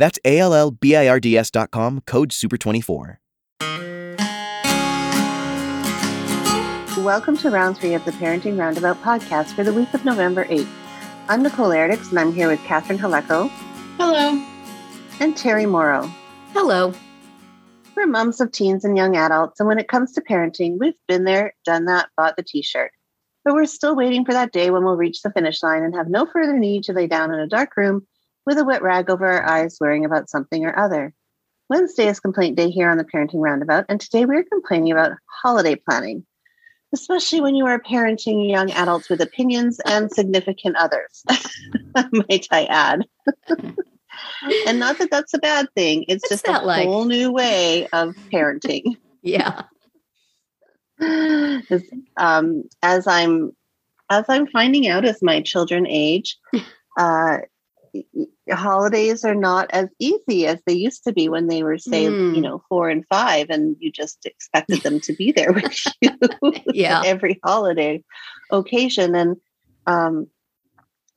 That's A L L B I R D S.com, code SUPER24. Welcome to round three of the Parenting Roundabout podcast for the week of November 8th. I'm Nicole Erdix, and I'm here with Catherine Haleko Hello. and Terry Morrow. Hello. We're moms of teens and young adults, and when it comes to parenting, we've been there, done that, bought the t shirt. But we're still waiting for that day when we'll reach the finish line and have no further need to lay down in a dark room with a wet rag over our eyes, worrying about something or other. Wednesday is complaint day here on the Parenting Roundabout, and today we're complaining about holiday planning, especially when you are parenting young adults with opinions and significant others, might I add. and not that that's a bad thing, it's What's just a like? whole new way of parenting. yeah. um, as I'm as I'm finding out as my children age, uh, holidays are not as easy as they used to be when they were, say, Mm. you know, four and five, and you just expected them to be there with you Yeah. every holiday occasion. And um,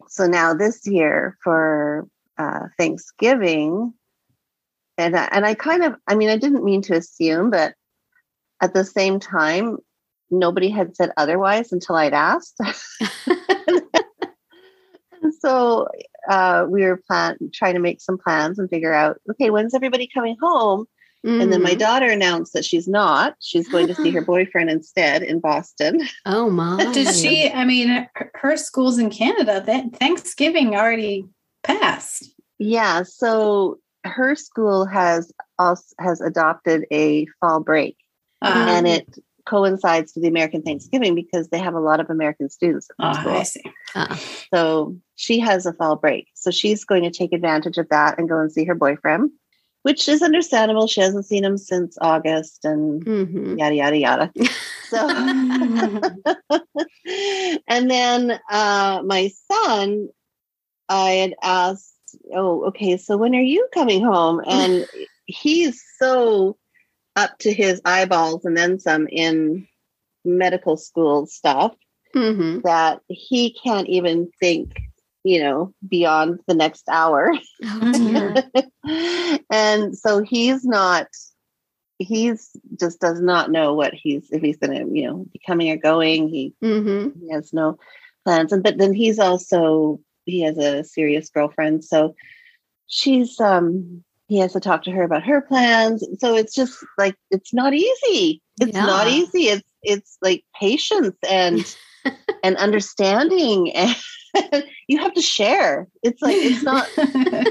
so now this year for uh, Thanksgiving, and I, and I kind of, I mean, I didn't mean to assume, but at the same time, nobody had said otherwise until I'd asked. And so uh, we were plan- trying to make some plans and figure out, okay, when's everybody coming home? And then my Mhm. daughter announced that she's not. She's going to see her boyfriend instead in Boston. Oh my. Did she? I mean, her, her school's in Canada. That Thanksgiving already passed. Yeah, so her school has also has adopted a fall break, Uh, and it coincides with the American Thanksgiving because they have a lot of American students at the oh, school. I see. Ah, So she has a fall break. So she's going to take advantage of that and go and see her boyfriend, which is understandable. She hasn't seen him since August and mhm. yada, yada, yada. So, and then uh, my son, I had asked, Oh, okay, so when are you coming home? And he's so up to his eyeballs and then some in medical school stuff Mhm. that he can't even think, you know, beyond the next hour. Oh, dear. and so he's not, he's just does not know what he's, if he's going to, you know, be coming or going. He, Mhm. he has no plans. And, but then he's also, he has a serious girlfriend. So she's, um, he has to talk to her about her plans. So it's just like, it's not easy. It's not easy. It's, it's like patience and, and understanding and you have to share it's like it's not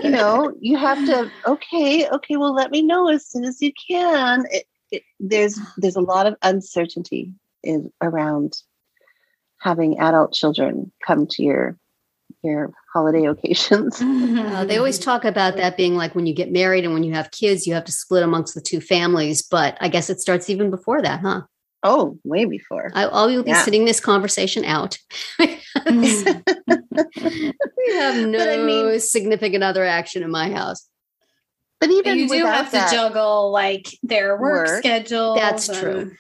you know you have to okay okay well let me know as soon as you can it, it, there's there's a lot of uncertainty in, around having adult children come to your your holiday occasions Uh, they always talk about that being like when you get married and when you have kids, you have to split amongst the two families. But I guess it starts even before that, huh? oh way before I, I will be Yeah. sitting this conversation out. we have no I mean- significant other action in my house. but even you do without have to juggle like their work, Work. schedule. That's true.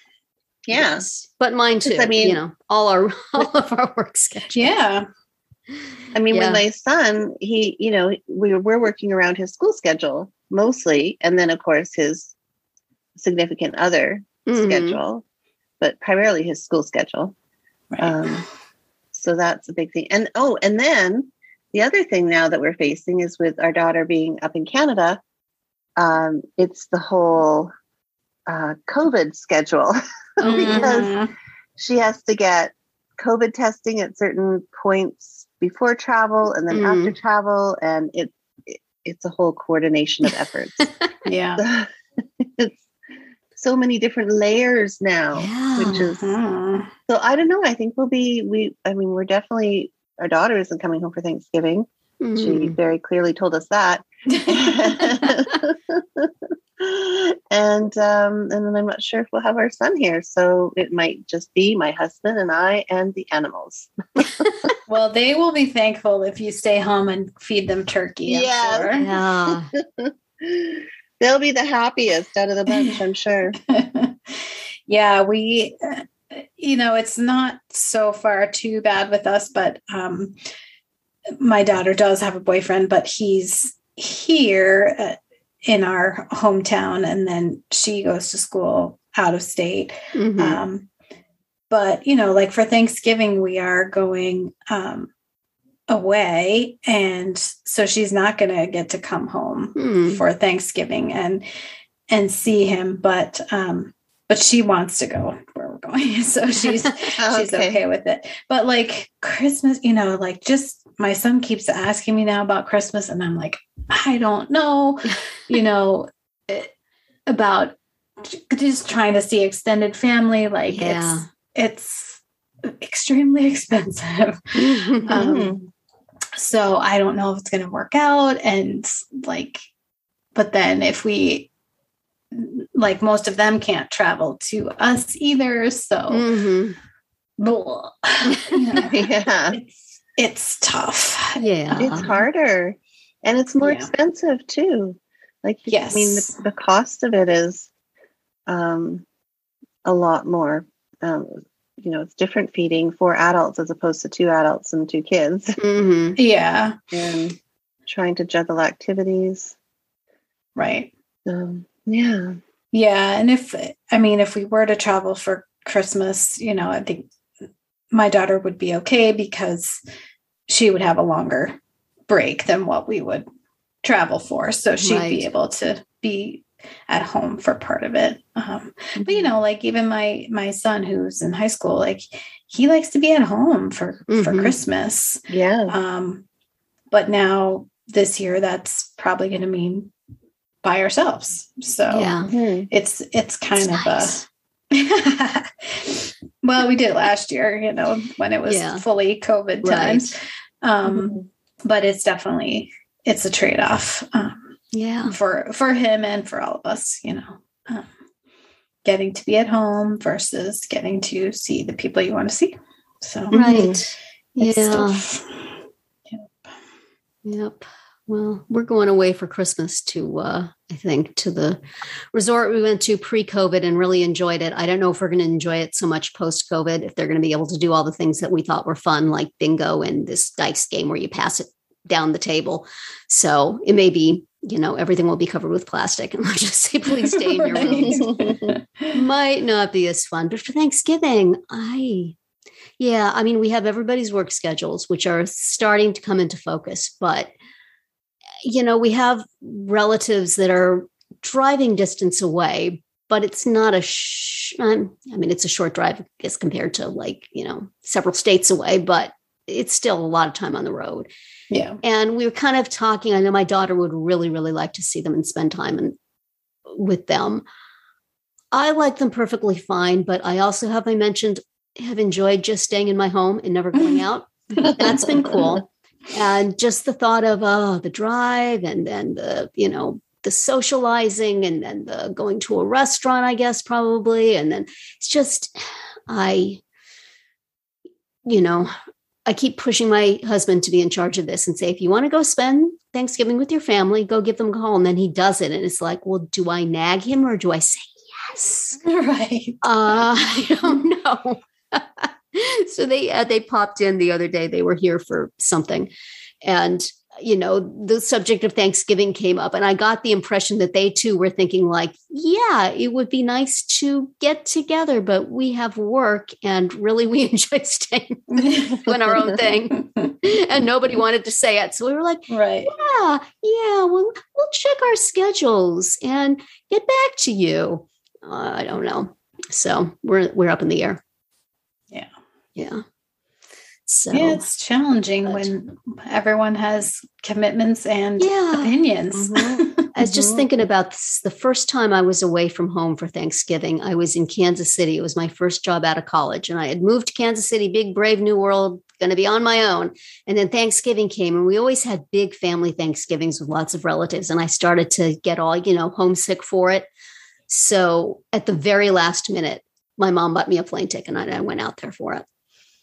yeah Yes. But mine too. I mean- you know, all our all of our work schedules. Yeah. I mean, Yeah. with my son, he, you know, we we're working around his school schedule mostly, and then of course his significant other Mhm. schedule, but primarily his school schedule. Right. Um, so that's a big thing. And oh, and then the other thing now that we're facing is with our daughter being up in Canada, um, it's the whole uh, COVID schedule. Because Mhm. she has to get COVID testing at certain points before travel and then Mm. after travel, and it, it it's a whole coordination of efforts. yeah. it's so many different layers now, Yeah. which is Mhm. so. I don't know. I think we'll be we. I mean, we're definitely our daughter isn't coming home for Thanksgiving. She Mhm. very clearly told us that. and um, and then I'm not sure if we'll have our son here, so it might just be my husband and I and the animals. Well, they will be thankful if you stay home and feed them turkey. I'm Yes. sure. Yeah. They'll be the happiest out of the bunch, I'm sure. yeah, we, uh, you know, it's not so far too bad with us, but um, my daughter does have a boyfriend, but he's here uh, in our hometown, and then she goes to school out of state. Mhm. Um, but you know, like for Thanksgiving, we are going um, away, and so she's not going to get to come home Hmm. for Thanksgiving and and see him. But um, but she wants to go where we're going, so she's she's okay with it. But like Christmas, you know, like just my son keeps asking me now about Christmas, and I'm like, I don't know, you know, eh, about just trying to see extended family. Like Yeah. it's it's extremely expensive. Um, so I don't know if it's going to work out. And like, but then if we, like, most of them can't travel to us either. So, Mhm. blah. You know, yeah. it's, it's tough. Yeah. It's harder. And it's more Yeah. expensive too. Like yes, I mean the, the cost of it is um a lot more. Um you know, it's different feeding for adults as opposed to two adults and two kids Mhm. Yeah. and trying to juggle activities. Right. Um, yeah. Yeah. And if, I mean, if we were to travel for Christmas, you know, I think my daughter would be okay because she would have a longer break than what we would travel for. So she'd Right. be able to be at home for part of it. Um, but you know, like even my my son who's in high school, like he likes to be at home for for Mhm. Christmas. Yeah. Um, but now this year, that's probably going to mean by ourselves. So Yeah. Mhm. it's it's kind It's of nice. a well we did it last year you know when it was Yeah. fully covid Right. times um Mhm. but it's definitely it's a trade-off um, Yeah. for for him and for all of us you know um, getting to be at home versus getting to see the people you want to see so Right. it's Yeah. tough. Yep. Well, we're going away for Christmas to, uh, I think, to the resort we went to pre COVID and really enjoyed it. I don't know if we're going to enjoy it so much post COVID, if they're going to be able to do all the things that we thought were fun, like bingo and this dice game where you pass it down the table. So it may be, you know, everything will be covered with plastic. And I'll just say, please stay in your rooms. Might not be as fun, but for Thanksgiving, I, yeah, I mean, we have everybody's work schedules, which are starting to come into focus, but you know, we have relatives that are driving distance away, but it's not a, sh- I mean, it's a short drive as compared to like, you know, several states away, but it's still a lot of time on the road. yeah And we were kind of talking. I know my daughter would really, really like to see them and spend time and with them. I like them perfectly fine, but I also have I mentioned have enjoyed just staying in my home and never going out. That's been cool. And just the thought of oh the drive and then the, you know, the socializing and then the going to a restaurant, I guess, probably. And then it's just I, you know, I keep pushing my husband to be in charge of this and say, if you want to go spend Thanksgiving with your family, go give them a call. And then he does it. And it's like, well, do I nag him or do I say yes? right Uh, I don't know. so they uh, they popped in the other day. They were here for something, and you know the subject of Thanksgiving came up, and I got the impression that they too were thinking like, yeah, it would be nice to get together, but we have work, and really we enjoy staying doing our own thing, and nobody wanted to say it. So we were like, right yeah, yeah, we'll we'll check our schedules and get back to you. Uh, I don't know. So we're we're up in the air. Yeah. Yeah. So yeah it's challenging but- when everyone has commitments and Yeah. opinions Mhm. I was just Mhm. thinking about this, the first time I was away from home for Thanksgiving. I was in Kansas City. It was my first job out of college, and I had moved to Kansas City, big brave new world, going to be on my own. And then Thanksgiving came, and we always had big family Thanksgivings with lots of relatives. And I started to get all, you know, homesick for it. So at the very last minute, my mom bought me a plane ticket and I went out there for it.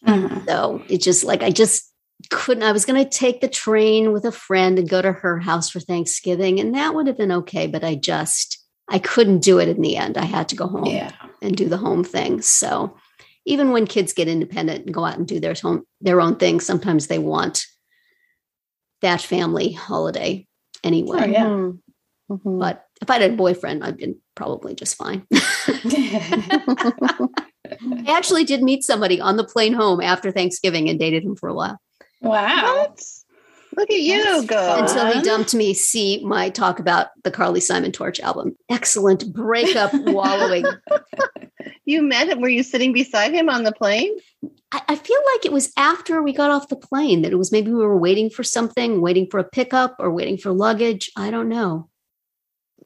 Mm-hmm. So it just like, I just couldn't, I was going to take the train with a friend and go to her house for Thanksgiving. And that would have been okay. But I just, I couldn't do it in the end. I had to go home yeah. and do the home thing. So even when kids get independent and go out and do their home, their own thing, sometimes they want that family holiday anyway. Oh, yeah. Mm-hmm. mm-hmm. But if I had a boyfriend, I'd been probably just fine. I actually did meet somebody on the plane home after Thanksgiving and dated him for a while. Wow. What? Look at you That's go. Fun. Until he dumped me, see my talk about the Carly Simon Torch album. Excellent breakup wallowing. You met him. Were you sitting beside him on the plane? I, I, feel like it was after we got off the plane that it was maybe we were waiting for something, waiting for a pickup or waiting for luggage. I don't know.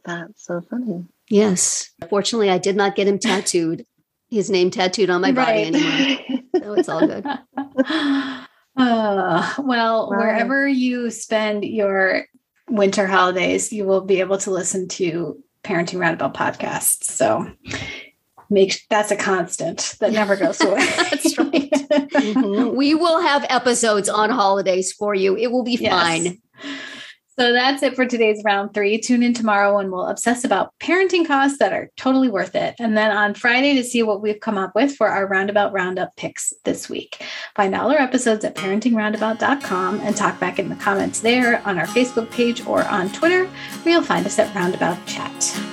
That's so funny. Yes. Fortunately, I did not get him tattooed, his name tattooed on my body right. anymore. so it's all good. Uh, well, wherever you spend your winter holidays, you will be able to listen to Parenting Roundabout podcasts. So make that's a constant that never goes away. that's right. mm-hmm. We will have episodes on holidays for you. It will be yes. fine. So that's it for today's round three. Tune in tomorrow and we'll obsess about parenting costs that are totally worth it. And then on Friday to see what we've come up with for our roundabout roundup picks this week. Find all our episodes at parentingroundabout.com and talk back in the comments there on our Facebook page or on Twitter, where you'll find us at Roundabout Chat.